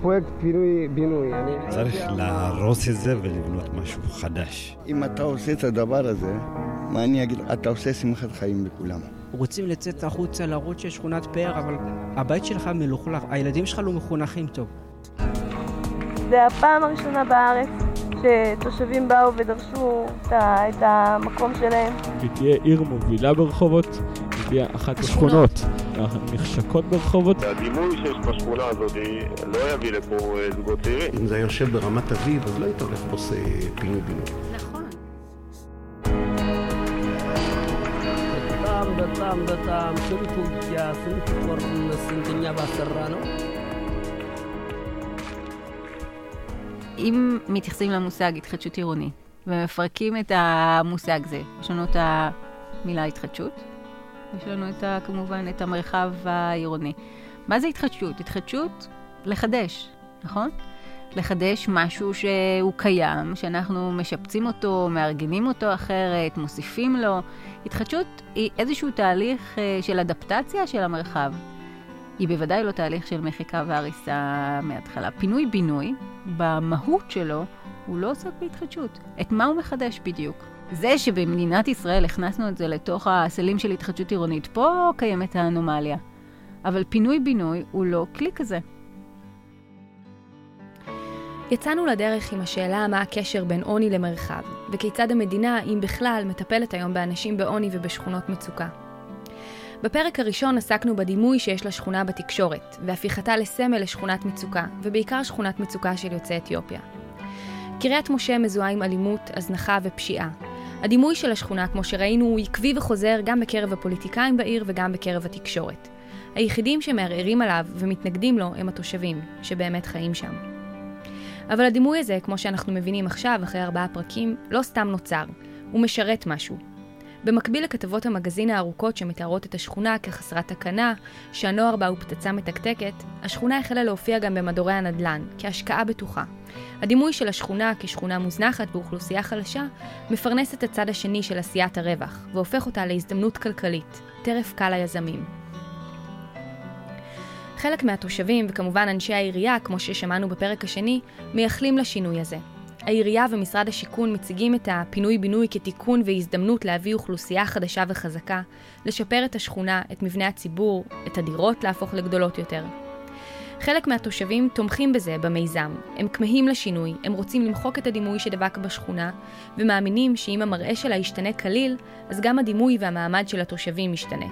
פרויקט פינוי-בינוי. צריך להרוס את זה ולבנות משהו חדש. אם אתה עושה את הדבר הזה, מה אני אגיד? אתה עושה שמחת חיים לכולם. רוצים לצאת החוצה, להראות שיש שכונת פאר, אבל הבית שלך מלוכלך, הילדים שלך לא מחונכים טוב. זה הפעם הראשונה בארץ שתושבים באו ודרשו את המקום שלהם. היא תהיה עיר מובילה ברחובות, היא תהיה אחת השכונות הנחשקות ברחובות. הדימוי שיש בשכונה הזאת לא יביא לפה זוגות צעירים. אם זה היה יושב ברמת אביב, אז לא היית הולך ועושה פינוי-בינוי. נכון. በጣም በጣም በጣም ስንት ውጊያ ስንት ጦርነት ስንትኛ ባሰራ ነው። אם מתייחסים למושג התחדשות עירונית ומפרקים את המושג הזה, יש לנו את המילה התחדשות, יש לנו את ה, כמובן את המרחב העירוני. מה זה התחדשות? התחדשות, לחדש, נכון? לחדש משהו שהוא קיים, שאנחנו משפצים אותו, מארגנים אותו אחרת, מוסיפים לו. התחדשות היא איזשהו תהליך של אדפטציה של המרחב. היא בוודאי לא תהליך של מחיקה והריסה מההתחלה. פינוי-בינוי, במהות שלו, הוא לא עוסק בהתחדשות. את מה הוא מחדש בדיוק? זה שבמדינת ישראל הכנסנו את זה לתוך הסלים של התחדשות עירונית, פה קיימת האנומליה. אבל פינוי-בינוי הוא לא כלי כזה. יצאנו לדרך עם השאלה מה הקשר בין עוני למרחב, וכיצד המדינה, אם בכלל, מטפלת היום באנשים בעוני ובשכונות מצוקה. בפרק הראשון עסקנו בדימוי שיש לשכונה בתקשורת, והפיכתה לסמל לשכונת מצוקה, ובעיקר שכונת מצוקה של יוצאי אתיופיה. קריית משה מזוהה עם אלימות, הזנחה ופשיעה. הדימוי של השכונה, כמו שראינו, הוא עקבי וחוזר גם בקרב הפוליטיקאים בעיר וגם בקרב התקשורת. היחידים שמערערים עליו ומתנגדים לו הם התושבים, שבאמת חיים שם. אבל הדימוי הזה, כמו שאנחנו מבינים עכשיו, אחרי ארבעה פרקים, לא סתם נוצר. הוא משרת משהו. במקביל לכתבות המגזין הארוכות שמתארות את השכונה כחסרת תקנה, שהנוער בה הוא פצצה מתקתקת, השכונה החלה להופיע גם במדורי הנדל"ן, כהשקעה בטוחה. הדימוי של השכונה כשכונה מוזנחת באוכלוסייה חלשה, מפרנס את הצד השני של עשיית הרווח, והופך אותה להזדמנות כלכלית, טרף קל ליזמים. חלק מהתושבים, וכמובן אנשי העירייה, כמו ששמענו בפרק השני, מייחלים לשינוי הזה. העירייה ומשרד השיכון מציגים את הפינוי-בינוי כתיקון והזדמנות להביא אוכלוסייה חדשה וחזקה, לשפר את השכונה, את מבנה הציבור, את הדירות להפוך לגדולות יותר. חלק מהתושבים תומכים בזה במיזם, הם כמהים לשינוי, הם רוצים למחוק את הדימוי שדבק בשכונה, ומאמינים שאם המראה שלה ישתנה כליל, אז גם הדימוי והמעמד של התושבים ישתנה.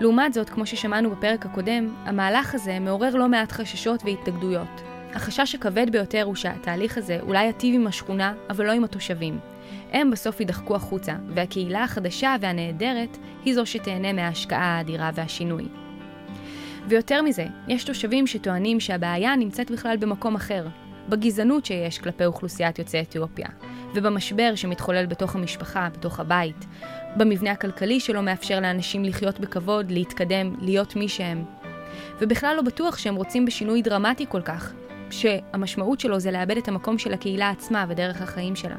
לעומת זאת, כמו ששמענו בפרק הקודם, המהלך הזה מעורר לא מעט חששות והתנגדויות. החשש הכבד ביותר הוא שהתהליך הזה אולי יטיב עם השכונה, אבל לא עם התושבים. הם בסוף יידחקו החוצה, והקהילה החדשה והנהדרת היא זו שתהנה מההשקעה האדירה והשינוי. ויותר מזה, יש תושבים שטוענים שהבעיה נמצאת בכלל במקום אחר, בגזענות שיש כלפי אוכלוסיית יוצאי אתיופיה, ובמשבר שמתחולל בתוך המשפחה, בתוך הבית, במבנה הכלכלי שלא מאפשר לאנשים לחיות בכבוד, להתקדם, להיות מי שהם. ובכלל לא בטוח שהם רוצים בשינוי דרמטי כל כך, שהמשמעות שלו זה לאבד את המקום של הקהילה עצמה ודרך החיים שלה.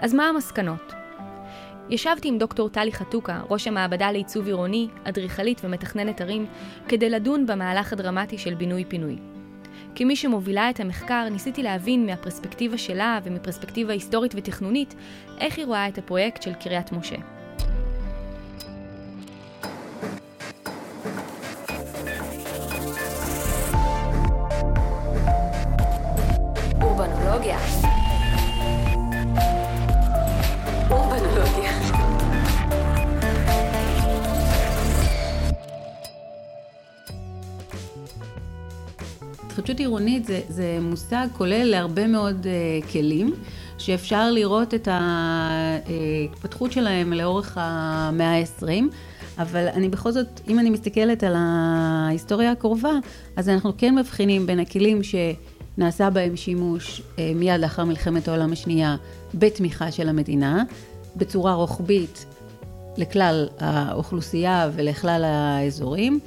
אז מה המסקנות? ישבתי עם דוקטור טלי חתוקה, ראש המעבדה לעיצוב עירוני, אדריכלית ומתכננת ערים, כדי לדון במהלך הדרמטי של בינוי-פינוי. כמי שמובילה את המחקר, ניסיתי להבין מהפרספקטיבה שלה ומפרספקטיבה היסטורית ותכנונית, איך היא רואה את הפרויקט של קריית משה. אורבנולוגיה. התחדשות עירונית זה, זה מושג כולל להרבה מאוד uh, כלים, שאפשר לראות את ההתפתחות שלהם לאורך המאה ה-20, אבל אני בכל זאת, אם אני מסתכלת על ההיסטוריה הקרובה, אז אנחנו כן מבחינים בין הכלים שנעשה בהם שימוש uh, מיד לאחר מלחמת העולם השנייה בתמיכה של המדינה, בצורה רוחבית לכלל האוכלוסייה ולכלל האזורים.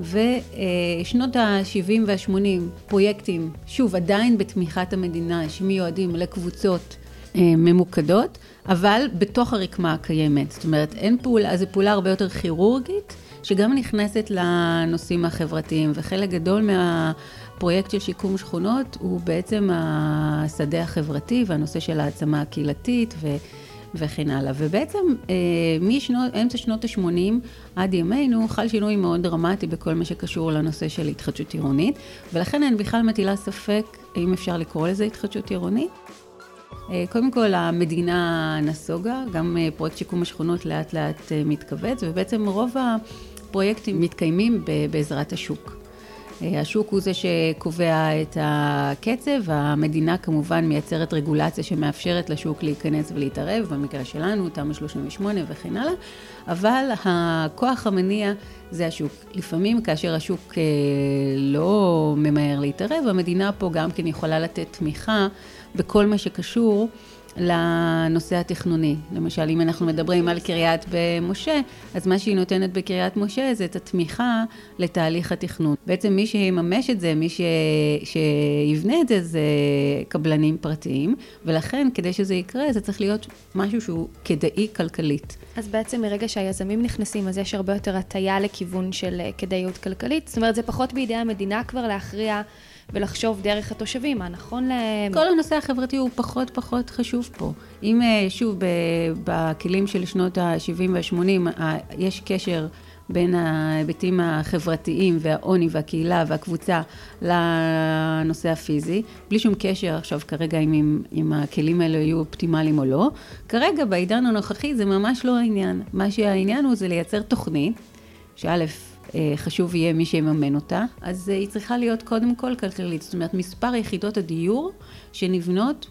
ושנות ה-70 וה-80 פרויקטים, שוב עדיין בתמיכת המדינה שמיועדים לקבוצות ממוקדות, אבל בתוך הרקמה הקיימת. זאת אומרת, אין פעולה, זו פעולה הרבה יותר כירורגית, שגם נכנסת לנושאים החברתיים, וחלק גדול מהפרויקט של שיקום שכונות הוא בעצם השדה החברתי והנושא של העצמה הקהילתית ו... וכן הלאה. ובעצם אה, מאמצע שנות ה-80 עד ימינו חל שינוי מאוד דרמטי בכל מה שקשור לנושא של התחדשות עירונית, ולכן אני בכלל מטילה ספק האם אפשר לקרוא לזה התחדשות עירונית. אה, קודם כל המדינה נסוגה, גם אה, פרויקט שיקום השכונות לאט לאט מתכווץ, ובעצם רוב הפרויקטים מתקיימים בעזרת השוק. אה, השוק הוא זה שקובע את הקצב, והמדינה כמובן מייצרת רגולציה שמאפשרת לשוק להיכנס ולהתערב, במקרה שלנו, תמ"א 38 וכן הלאה, אבל הכוח המניע זה השוק. לפעמים כאשר השוק אה, לא ממהר להתערב, המדינה פה גם כן יכולה לתת תמיכה בכל מה שקשור לנושא התכנוני. למשל, אם אנחנו מדברים על קריית במשה, אז מה שהיא נותנת בקריית משה זה את התמיכה לתהליך התכנון. בעצם מי שיממש את זה, מי ש... שיבנה את זה, זה קבלנים פרטיים, ולכן כדי שזה יקרה, זה צריך להיות משהו שהוא כדאי כלכלית. אז בעצם מרגע שהיזמים נכנסים, אז יש הרבה יותר הטיה לכיוון של כדאיות כלכלית? זאת אומרת, זה פחות בידי המדינה כבר להכריע... ולחשוב דרך התושבים, מה נכון להם. כל הנושא החברתי הוא פחות פחות חשוב פה. אם אה, שוב, בכלים של שנות ה-70 וה-80 יש קשר בין ההיבטים החברתיים והעוני והקהילה והקבוצה לנושא הפיזי, בלי שום קשר עכשיו כרגע אם, אם, אם הכלים האלה יהיו אופטימליים או לא. כרגע בעידן הנוכחי זה ממש לא העניין. מה שהעניין הוא זה לייצר תוכנית, שא', חשוב יהיה מי שיממן אותה, אז אה, היא צריכה להיות קודם כל כלכלית. זאת אומרת, מספר יחידות הדיור שנבנות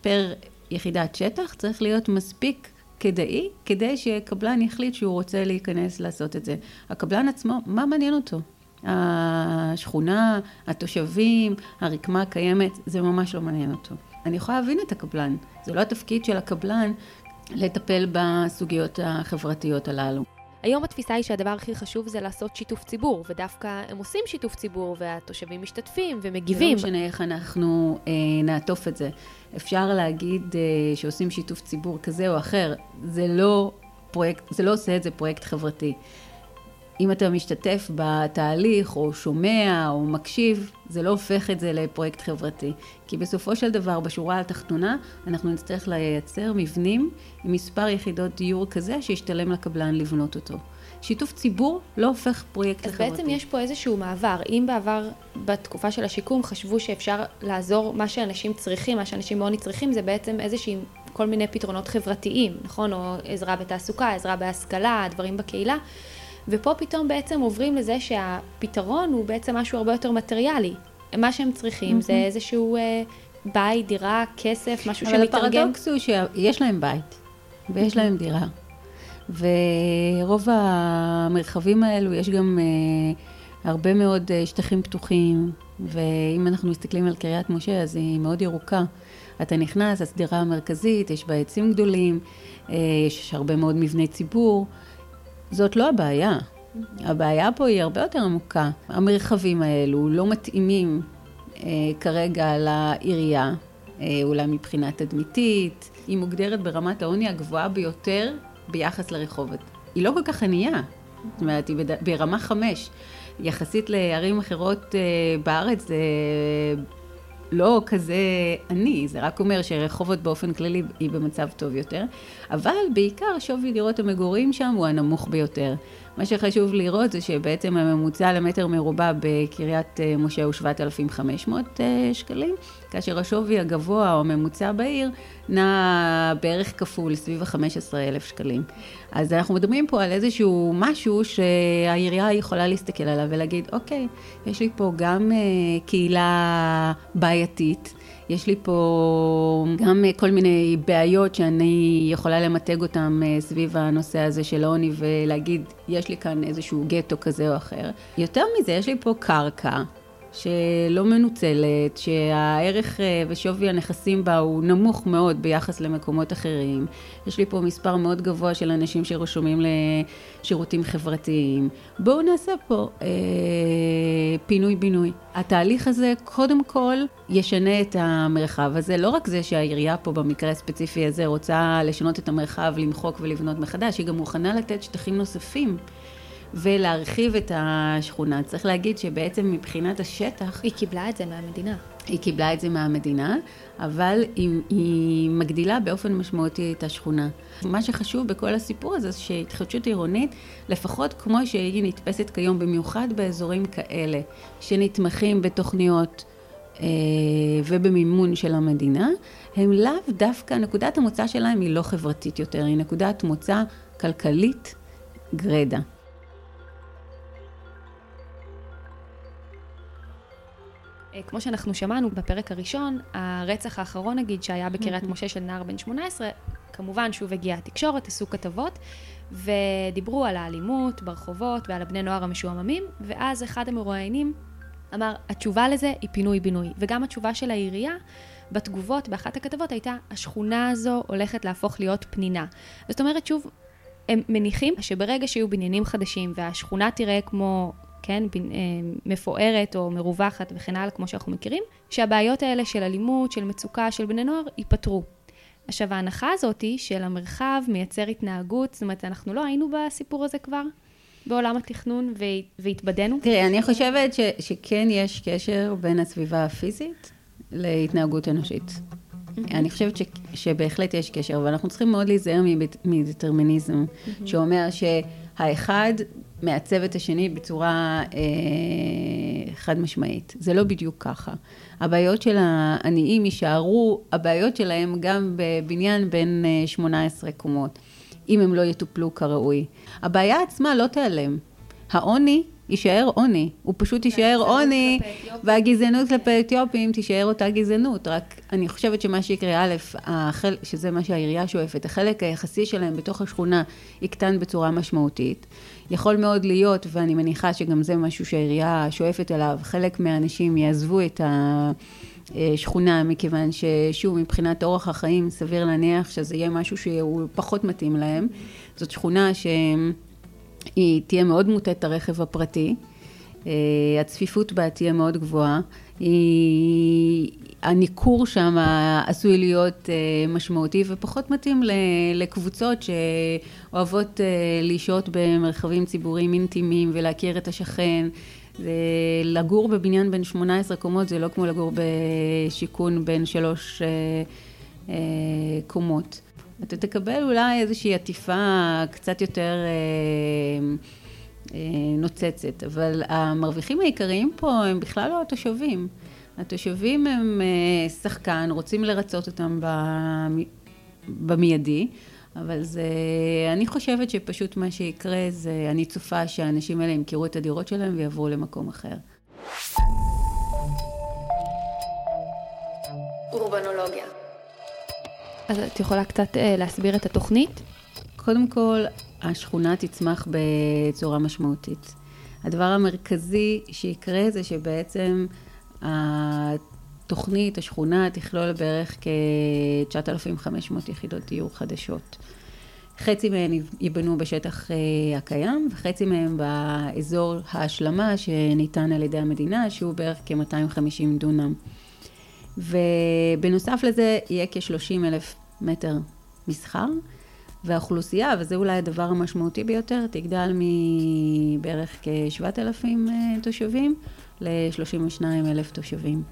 פר יחידת שטח צריך להיות מספיק כדאי, כדי שקבלן יחליט שהוא רוצה להיכנס לעשות את זה. הקבלן עצמו, מה מעניין אותו? השכונה, התושבים, הרקמה הקיימת, זה ממש לא מעניין אותו. אני יכולה להבין את הקבלן, זה לא התפקיד של הקבלן לטפל בסוגיות החברתיות הללו. היום התפיסה היא שהדבר הכי חשוב זה לעשות שיתוף ציבור, ודווקא הם עושים שיתוף ציבור, והתושבים משתתפים ומגיבים. זה לא משנה איך אנחנו אה, נעטוף את זה. אפשר להגיד אה, שעושים שיתוף ציבור כזה או אחר, זה לא פרויקט, זה לא עושה את זה פרויקט חברתי. אם אתה משתתף בתהליך, או שומע, או מקשיב, זה לא הופך את זה לפרויקט חברתי. כי בסופו של דבר, בשורה התחתונה, אנחנו נצטרך לייצר מבנים עם מספר יחידות דיור כזה, שישתלם לקבלן לבנות אותו. שיתוף ציבור לא הופך פרויקט אז לחברתי. אז בעצם יש פה איזשהו מעבר. אם בעבר, בתקופה של השיקום, חשבו שאפשר לעזור, מה שאנשים צריכים, מה שאנשים בעוני צריכים, זה בעצם איזושהי, כל מיני פתרונות חברתיים, נכון? או עזרה בתעסוקה, עזרה בהשכלה, דברים בקהילה. ופה פתאום בעצם עוברים לזה שהפתרון הוא בעצם משהו הרבה יותר מטריאלי. מה שהם צריכים mm-hmm. זה איזשהו אה, בית, דירה, כסף, משהו שמתרגם. אבל הפרדוקס הוא שיש להם בית, ויש mm-hmm. להם דירה. ורוב המרחבים האלו יש גם אה, הרבה מאוד אה, שטחים פתוחים, ואם אנחנו מסתכלים על קריית משה, אז היא מאוד ירוקה. אתה נכנס, הסדירה המרכזית, יש בה עצים גדולים, אה, יש הרבה מאוד מבני ציבור. זאת לא הבעיה. הבעיה פה היא הרבה יותר עמוקה. המרחבים האלו לא מתאימים אה, כרגע לעירייה, אה, אולי מבחינה תדמיתית. היא מוגדרת ברמת העוני הגבוהה ביותר ביחס לרחובות. היא לא כל כך ענייה, זאת אומרת, היא. ברמה חמש. יחסית לערים אחרות אה, בארץ זה לא כזה עני, זה רק אומר שרחובות באופן כללי היא במצב טוב יותר, אבל בעיקר שווי דירות המגורים שם הוא הנמוך ביותר. מה שחשוב לראות זה שבעצם הממוצע למטר מרובע בקריית אה, משה הוא 7,500 אה, שקלים, כאשר השווי הגבוה או הממוצע בעיר נע בערך כפול, סביב ה-15,000 שקלים. אז אנחנו מדברים פה על איזשהו משהו שהעירייה יכולה להסתכל עליו ולהגיד, אוקיי, יש לי פה גם אה, קהילה בעייתית. יש לי פה גם כל מיני בעיות שאני יכולה למתג אותן אה, סביב הנושא הזה של עוני ולהגיד, יש לי כאן איזשהו גטו כזה או אחר. יותר מזה, יש לי פה קרקע שלא מנוצלת, שהערך אה, ושווי הנכסים בה הוא נמוך מאוד ביחס למקומות אחרים. יש לי פה מספר מאוד גבוה של אנשים שרשומים לשירותים חברתיים. בואו נעשה פה אה, פינוי-בינוי. התהליך הזה קודם כל ישנה את המרחב הזה. לא רק זה שהעירייה פה במקרה הספציפי הזה רוצה לשנות את המרחב, למחוק ולבנות מחדש, היא גם מוכנה לתת שטחים נוספים. ולהרחיב את השכונה. צריך להגיד שבעצם מבחינת השטח... היא קיבלה את זה מהמדינה. היא קיבלה את זה מהמדינה, אבל היא, היא מגדילה באופן משמעותי את השכונה. מה שחשוב בכל הסיפור הזה, זה שהתחדשות עירונית, לפחות כמו שהיא נתפסת כיום, במיוחד באזורים כאלה, שנתמכים בתוכניות אה, ובמימון של המדינה, הם לאו דווקא, נקודת המוצא שלהם היא לא חברתית יותר, היא נקודת מוצא כלכלית גרידא. כמו שאנחנו שמענו בפרק הראשון, הרצח האחרון נגיד שהיה בקריית משה של נער בן 18, כמובן שוב הגיעה התקשורת, עשו כתבות, ודיברו על האלימות ברחובות ועל הבני נוער המשועממים, ואז אחד המרואיינים אמר, התשובה לזה היא פינוי-בינוי. וגם התשובה של העירייה בתגובות, באחת הכתבות, הייתה, השכונה הזו הולכת להפוך להיות פנינה. זאת אומרת, שוב, הם מניחים שברגע שיהיו בניינים חדשים והשכונה תראה כמו כן, אה, מפוארת או מרווחת וכן הלאה, כמו שאנחנו מכירים, שהבעיות האלה של אלימות, של מצוקה, של בני נוער, ייפתרו. עכשיו, ההנחה הזאת של המרחב מייצר התנהגות, זאת אומרת, אנחנו לא היינו בסיפור הזה כבר? בעולם התכנון והתבדינו? תראי, אני חושבת ש, שכן יש קשר בין הסביבה הפיזית להתנהגות אנושית. אני חושבת ש, שבהחלט יש קשר, ואנחנו צריכים מאוד להיזהר מדטרמיניזם. שאומר שהאחד מעצב את השני בצורה אה, חד משמעית. זה לא בדיוק ככה. הבעיות של העניים יישארו הבעיות שלהם גם בבניין בין 18 אה, קומות, אם הם לא יטופלו כראוי. הבעיה עצמה לא תיעלם. העוני יישאר עוני, הוא פשוט יישאר עוני, והגזענות כלפי אתיופים תישאר אותה גזענות, רק אני חושבת שמה שיקרה, א', החל, שזה מה שהעירייה שואפת, החלק היחסי שלהם בתוך השכונה יקטן בצורה משמעותית. יכול מאוד להיות, ואני מניחה שגם זה משהו שהעירייה שואפת אליו, חלק מהאנשים יעזבו את השכונה, מכיוון ששוב, מבחינת אורח החיים, סביר להניח שזה יהיה משהו שהוא פחות מתאים להם. זאת שכונה שהיא תהיה מאוד מוטית הרכב הפרטי. אה, הצפיפות בה תהיה מאוד גבוהה, הניכור שם עשוי להיות אה, משמעותי ופחות מתאים לקבוצות שאוהבות אה, לשהות במרחבים ציבוריים אינטימיים ולהכיר את השכן. לגור בבניין בין 18 קומות זה לא כמו לגור בשיכון בין שלוש קומות. אתה תקבל אולי איזושהי עטיפה קצת יותר אה, נוצצת, אבל המרוויחים העיקריים פה הם בכלל לא התושבים. התושבים הם אה, שחקן, רוצים לרצות אותם במיידי, אבל זה, אני חושבת שפשוט מה שיקרה זה, אני צופה שהאנשים האלה ימכרו את הדירות שלהם ויעברו למקום אחר. אורבנולוגיה. אז את יכולה קצת אה, להסביר את התוכנית? קודם כל, השכונה תצמח בצורה משמעותית. הדבר המרכזי שיקרה זה שבעצם התוכנית, השכונה, תכלול בערך כ-9,500 יחידות דיור חדשות. חצי מהן ייבנו בשטח אה, הקיים, וחצי מהן באזור ההשלמה שניתן על ידי המדינה, שהוא בערך כ-250 דונם. ובנוסף לזה יהיה כ-30 אלף מטר מסחר. והאוכלוסייה, וזה אולי הדבר המשמעותי ביותר, תגדל מבערך כ-7,000 אה, תושבים ל-32 אלף תושבים.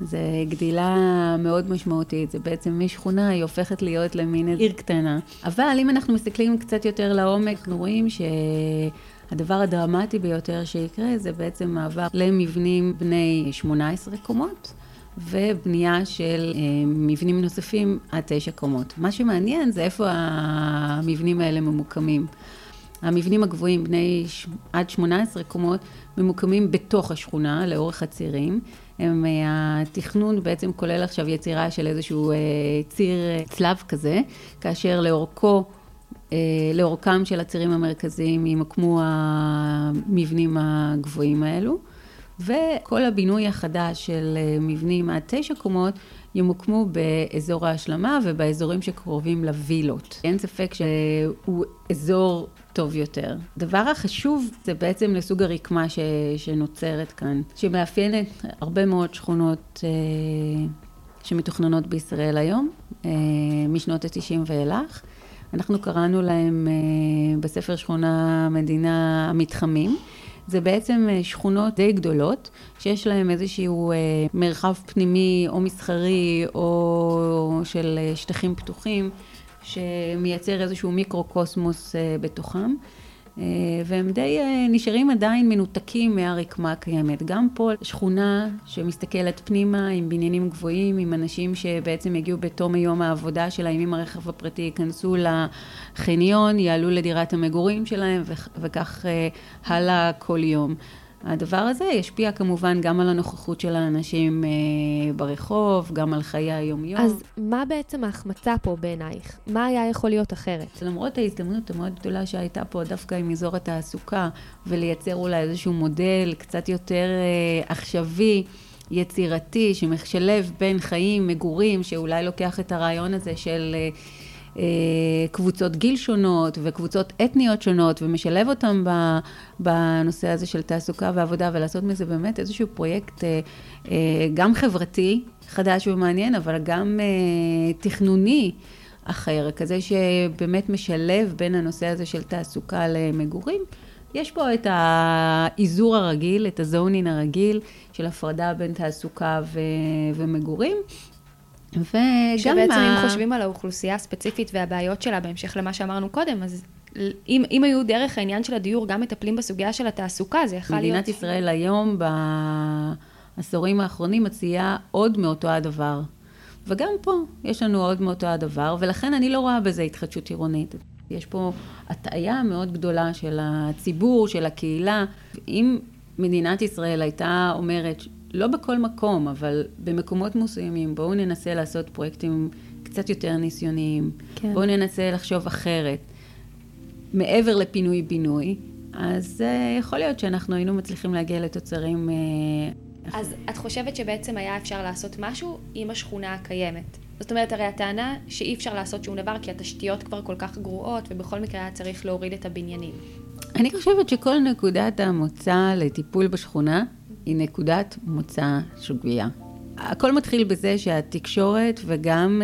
זה גדילה מאוד משמעותית, זה בעצם משכונה, היא הופכת להיות למין עיר קטנה. אבל אם אנחנו מסתכלים קצת יותר לעומק, אנחנו רואים שהדבר הדרמטי ביותר שיקרה זה בעצם מעבר למבנים בני 18 קומות. ובנייה של אה, מבנים נוספים עד תשע קומות. מה שמעניין זה איפה המבנים האלה ממוקמים. המבנים הגבוהים, בני עד 18 קומות, ממוקמים בתוך השכונה, לאורך הצירים. הם, אה, התכנון בעצם כולל עכשיו יצירה של איזשהו אה, ציר צלב כזה, כאשר לאורכו, לאורכם של הצירים המרכזיים ימקמו המבנים הגבוהים האלו. וכל הבינוי החדש של אה, מבנים עד תשע קומות ימוקמו באזור ההשלמה ובאזורים שקרובים לווילות. אין ספק שהוא אזור טוב יותר. דבר החשוב זה בעצם לסוג הרקמה ש... שנוצרת כאן, שמאפיינת הרבה מאוד שכונות אה, שמתוכננות בישראל היום, אה, משנות ה-90 ואילך. אנחנו קראנו להם בספר שכונה מדינה המתחמים. זה בעצם שכונות די גדולות, שיש להם איזשהו מרחב פנימי או מסחרי או של שטחים פתוחים, שמייצר איזשהו מיקרו-קוסמוס בתוכם. אה, והם די אה, נשארים עדיין מנותקים מהרקמה הקיימת. גם פה שכונה שמסתכלת פנימה עם בניינים גבוהים, עם אנשים שבעצם יגיעו בתום היום העבודה שלהם עם הרכב הפרטי, ייכנסו לחניון, יעלו לדירת המגורים שלהם וכך אה, הלאה כל יום. הדבר הזה ישפיע כמובן גם על הנוכחות של האנשים אה, ברחוב, גם על חיי היומיום. אז מה בעצם ההחמצה פה בעינייך? מה היה יכול להיות אחרת? למרות ההזדמנות המאוד גדולה שהייתה פה דווקא עם אזור התעסוקה, ולייצר אולי איזשהו מודל קצת יותר אה, עכשווי, יצירתי, שמשלב בין חיים, מגורים, שאולי לוקח את הרעיון הזה של... אה, אה, קבוצות גיל שונות וקבוצות אתניות שונות ומשלב אותם בנושא הזה של תעסוקה ועבודה ולעשות מזה באמת איזשהו פרויקט אה, אה, גם חברתי חדש ומעניין, אבל גם תכנוני אחר, כזה שבאמת משלב בין הנושא הזה של תעסוקה למגורים. יש פה את האיזור הרגיל, את הזונין הרגיל של הפרדה בין תעסוקה ו- ומגורים, וגם... שבעצם ה... אם חושבים על האוכלוסייה הספציפית והבעיות שלה, בהמשך למה שאמרנו קודם, אז אם, אם היו דרך העניין של הדיור גם מטפלים בסוגיה של התעסוקה, זה יכול להיות... מדינת ישראל היום, בעשורים האחרונים, מציעה עוד מאותו הדבר. וגם פה יש לנו עוד מאותו הדבר, ולכן אני לא רואה בזה התחדשות עירונית. יש פה הטעיה מאוד גדולה של הציבור, של הקהילה. אם מדינת ישראל הייתה אומרת לא בכל מקום, אבל במקומות מסוימים, בואו ננסה לעשות פרויקטים קצת יותר ניסיוניים. כן. בואו ננסה לחשוב אחרת. מעבר לפינוי-בינוי, אז uh, יכול להיות שאנחנו היינו מצליחים להגיע לתוצרים... Uh, אז את חושבת שבעצם היה אפשר לעשות משהו עם השכונה הקיימת? זאת אומרת, הרי הטענה שאי אפשר לעשות שום דבר כי התשתיות כבר כל כך גרועות, ובכל מקרה היה צריך להוריד את הבניינים. אני חושבת שכל נקודת המוצא לטיפול בשכונה היא נקודת מוצא שגויה. הכל מתחיל בזה שהתקשורת וגם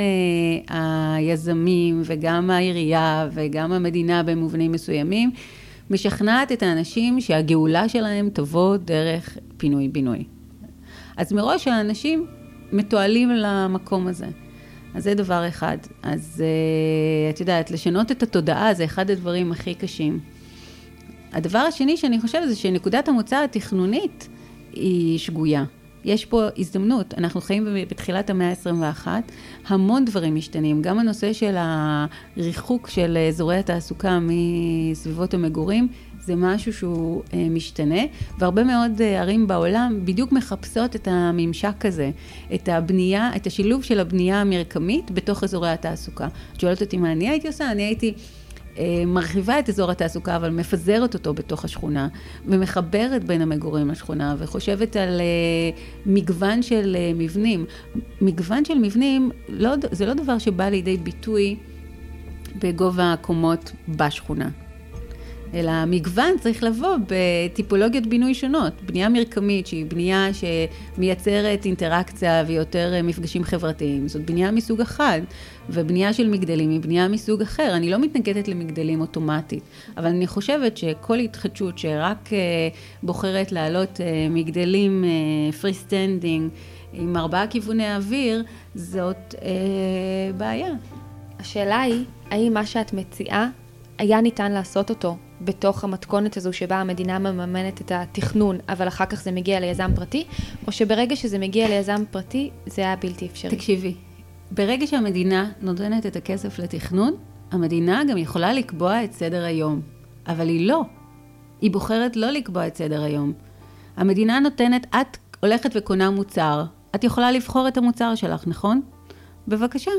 uh, היזמים וגם העירייה וגם המדינה במובנים מסוימים משכנעת את האנשים שהגאולה שלהם תבוא דרך פינוי-בינוי. אז מראש האנשים מתועלים למקום הזה. אז זה דבר אחד. אז uh, את יודעת, לשנות את התודעה זה אחד הדברים הכי קשים. הדבר השני שאני חושבת זה שנקודת המוצא התכנונית היא שגויה. יש פה הזדמנות, אנחנו חיים בתחילת המאה ה-21, המון דברים משתנים, גם הנושא של הריחוק של אזורי התעסוקה מסביבות המגורים, זה משהו שהוא אה, משתנה, והרבה מאוד אה, ערים בעולם בדיוק מחפשות את הממשק הזה, את הבנייה, את השילוב של הבנייה המרקמית בתוך אזורי התעסוקה. את שואלת אותי מה אני הייתי עושה? אני הייתי... אה, מרחיבה את אזור התעסוקה, אבל מפזרת אותו בתוך השכונה, ומחברת בין המגורים לשכונה, וחושבת על uh, מגוון של uh, מבנים. מגוון של מבנים, לא, זה לא דבר שבא לידי ביטוי בגובה הקומות בשכונה. אלא המגוון צריך לבוא בטיפולוגיות בינוי שונות. בנייה מרקמית שהיא בנייה שמייצרת אינטראקציה ויותר מפגשים חברתיים, זאת בנייה מסוג אחד, ובנייה של מגדלים היא בנייה מסוג אחר. אני לא מתנגדת למגדלים אוטומטית, אבל אני חושבת שכל התחדשות שרק אה, בוחרת להעלות אה, מגדלים free standing עם ארבעה כיווני אוויר, זאת אה, בעיה. השאלה היא, האם מה שאת מציעה היה ניתן לעשות אותו בתוך המתכונת הזו שבה המדינה מממנת את התכנון, אבל אחר כך זה מגיע ליזם פרטי, או שברגע שזה מגיע ליזם פרטי, זה היה בלתי אפשרי. תקשיבי, ברגע שהמדינה נותנת את הכסף לתכנון, המדינה גם יכולה לקבוע את סדר היום. אבל היא לא. היא בוחרת לא לקבוע את סדר היום. המדינה נותנת, את הולכת וקונה מוצר, את יכולה לבחור את המוצר שלך, נכון? בבקשה.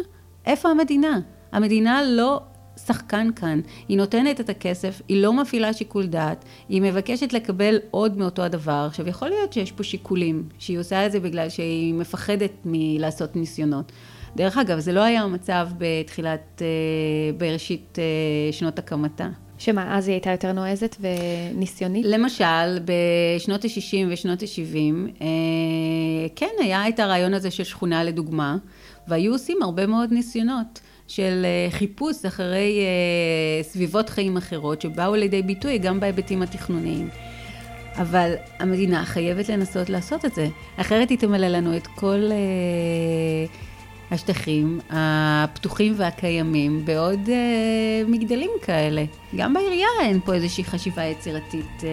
איפה המדינה? המדינה לא שחקן כאן, היא נותנת את הכסף, היא לא מפעילה שיקול דעת, היא מבקשת לקבל עוד מאותו הדבר. עכשיו, יכול להיות שיש פה שיקולים, שהיא עושה את זה בגלל שהיא מפחדת מלעשות ניסיונות. דרך אגב, זה לא היה המצב בתחילת, אה, בראשית אה, שנות הקמתה. שמה, אז היא הייתה יותר נועזת וניסיונית? למשל, בשנות ה-60 ושנות ה-70, אה, כן, היה את הרעיון הזה של שכונה לדוגמה, והיו עושים הרבה מאוד ניסיונות. של אה, חיפוש אחרי אה, סביבות חיים אחרות שבאו לידי ביטוי גם בהיבטים התכנוניים. אבל המדינה חייבת לנסות לעשות את זה, אחרת היא תמלא לנו את כל אה, השטחים הפתוחים והקיימים בעוד אה, מגדלים כאלה. גם בעירייה אין פה איזושהי חשיבה יצירתית אה,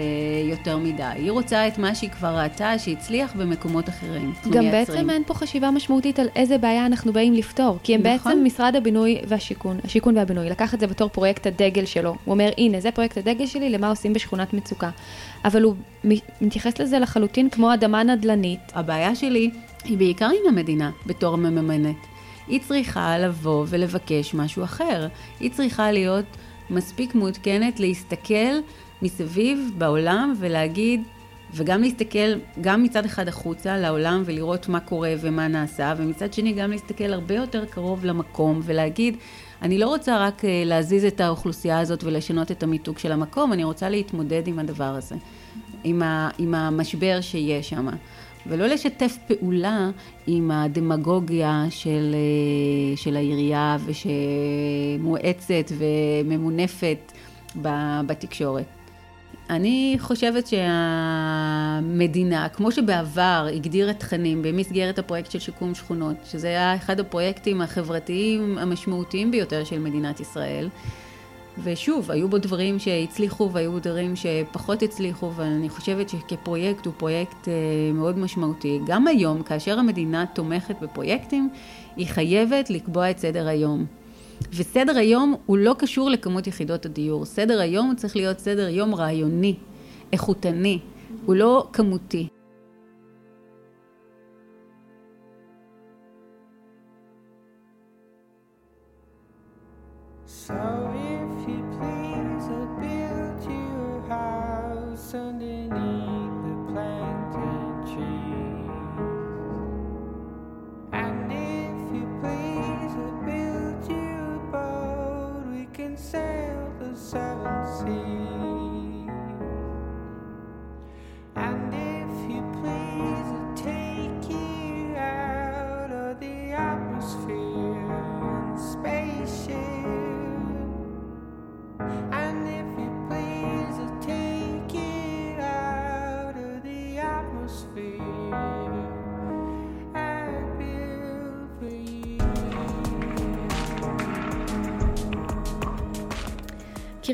יותר מדי. היא רוצה את מה שהיא כבר ראתה, שהצליח במקומות אחרים. גם בעצם אין פה חשיבה משמעותית על איזה בעיה אנחנו באים לפתור. כי הם נכון. בעצם משרד הבינוי והשיכון, השיכון והבינוי, לקח את זה בתור פרויקט הדגל שלו. הוא אומר, הנה, זה פרויקט הדגל שלי למה עושים בשכונת מצוקה. אבל הוא מתייחס לזה לחלוטין כמו אדמה נדל"נית. הבעיה שלי היא בעיקר עם המדינה בתור מממנת. היא צריכה לבוא ולבקש משהו אחר. היא צריכה להיות מספיק מעודכנת להסתכל מסביב בעולם ולהגיד, וגם להסתכל גם מצד אחד החוצה לעולם ולראות מה קורה ומה נעשה, ומצד שני גם להסתכל הרבה יותר קרוב למקום ולהגיד, אני לא רוצה רק אה, להזיז את האוכלוסייה הזאת ולשנות את המיתוג של המקום, אני רוצה להתמודד עם הדבר הזה, עם, ה, עם המשבר שיש שם. ולא לשתף פעולה עם הדמגוגיה של, אה, של העירייה ושמואצת וממונפת בתקשורת. אני חושבת שהמדינה, כמו שבעבר הגדירה תכנים במסגרת הפרויקט של שיקום שכונות, שזה היה אחד הפרויקטים החברתיים המשמעותיים ביותר של מדינת ישראל, ושוב, היו בו דברים שהצליחו והיו דברים שפחות הצליחו, ואני חושבת שכפרויקט הוא פרויקט אה, מאוד משמעותי. גם היום, כאשר המדינה תומכת בפרויקטים, היא חייבת לקבוע את סדר היום. וסדר היום הוא לא קשור לכמות יחידות הדיור. סדר היום צריך להיות סדר יום רעיוני, איכותני, הוא לא כמותי. Sorry.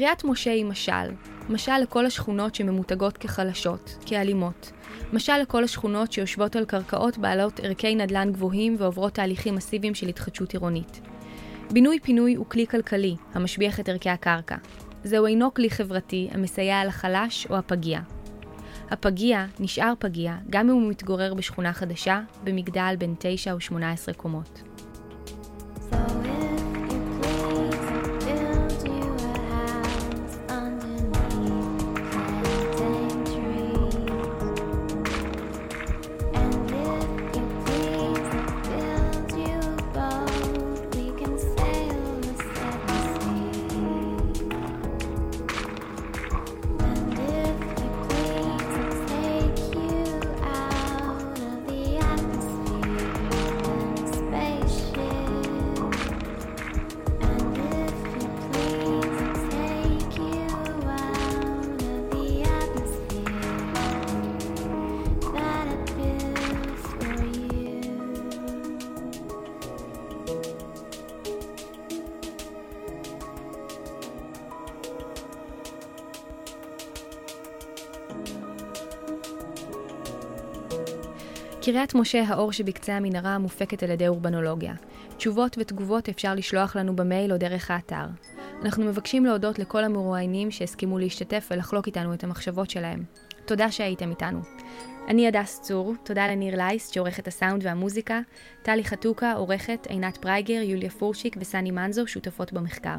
קריית משה היא משל, משל לכל השכונות שממותגות כחלשות, כאלימות. משל לכל השכונות שיושבות על קרקעות בעלות ערכי נדל"ן גבוהים ועוברות תהליכים מסיביים של התחדשות עירונית. בינוי-פינוי הוא כלי כלכלי, המשביח את ערכי הקרקע. זהו אינו כלי חברתי המסייע לחלש או הפגיע. הפגיע נשאר פגיע גם אם הוא מתגורר בשכונה חדשה, במגדל בין 9 או 18 קומות. קריית משה, האור שבקצה המנהרה, מופקת על ידי אורבנולוגיה. תשובות ותגובות אפשר לשלוח לנו במייל או דרך האתר. אנחנו מבקשים להודות לכל המרואיינים שהסכימו להשתתף ולחלוק איתנו את המחשבות שלהם. תודה שהייתם איתנו. אני הדס צור, תודה לניר לייס שעורך את הסאונד והמוזיקה, טלי חתוקה, עורכת, עינת פרייגר, יוליה פורשיק וסני מנזו, שותפות במחקר.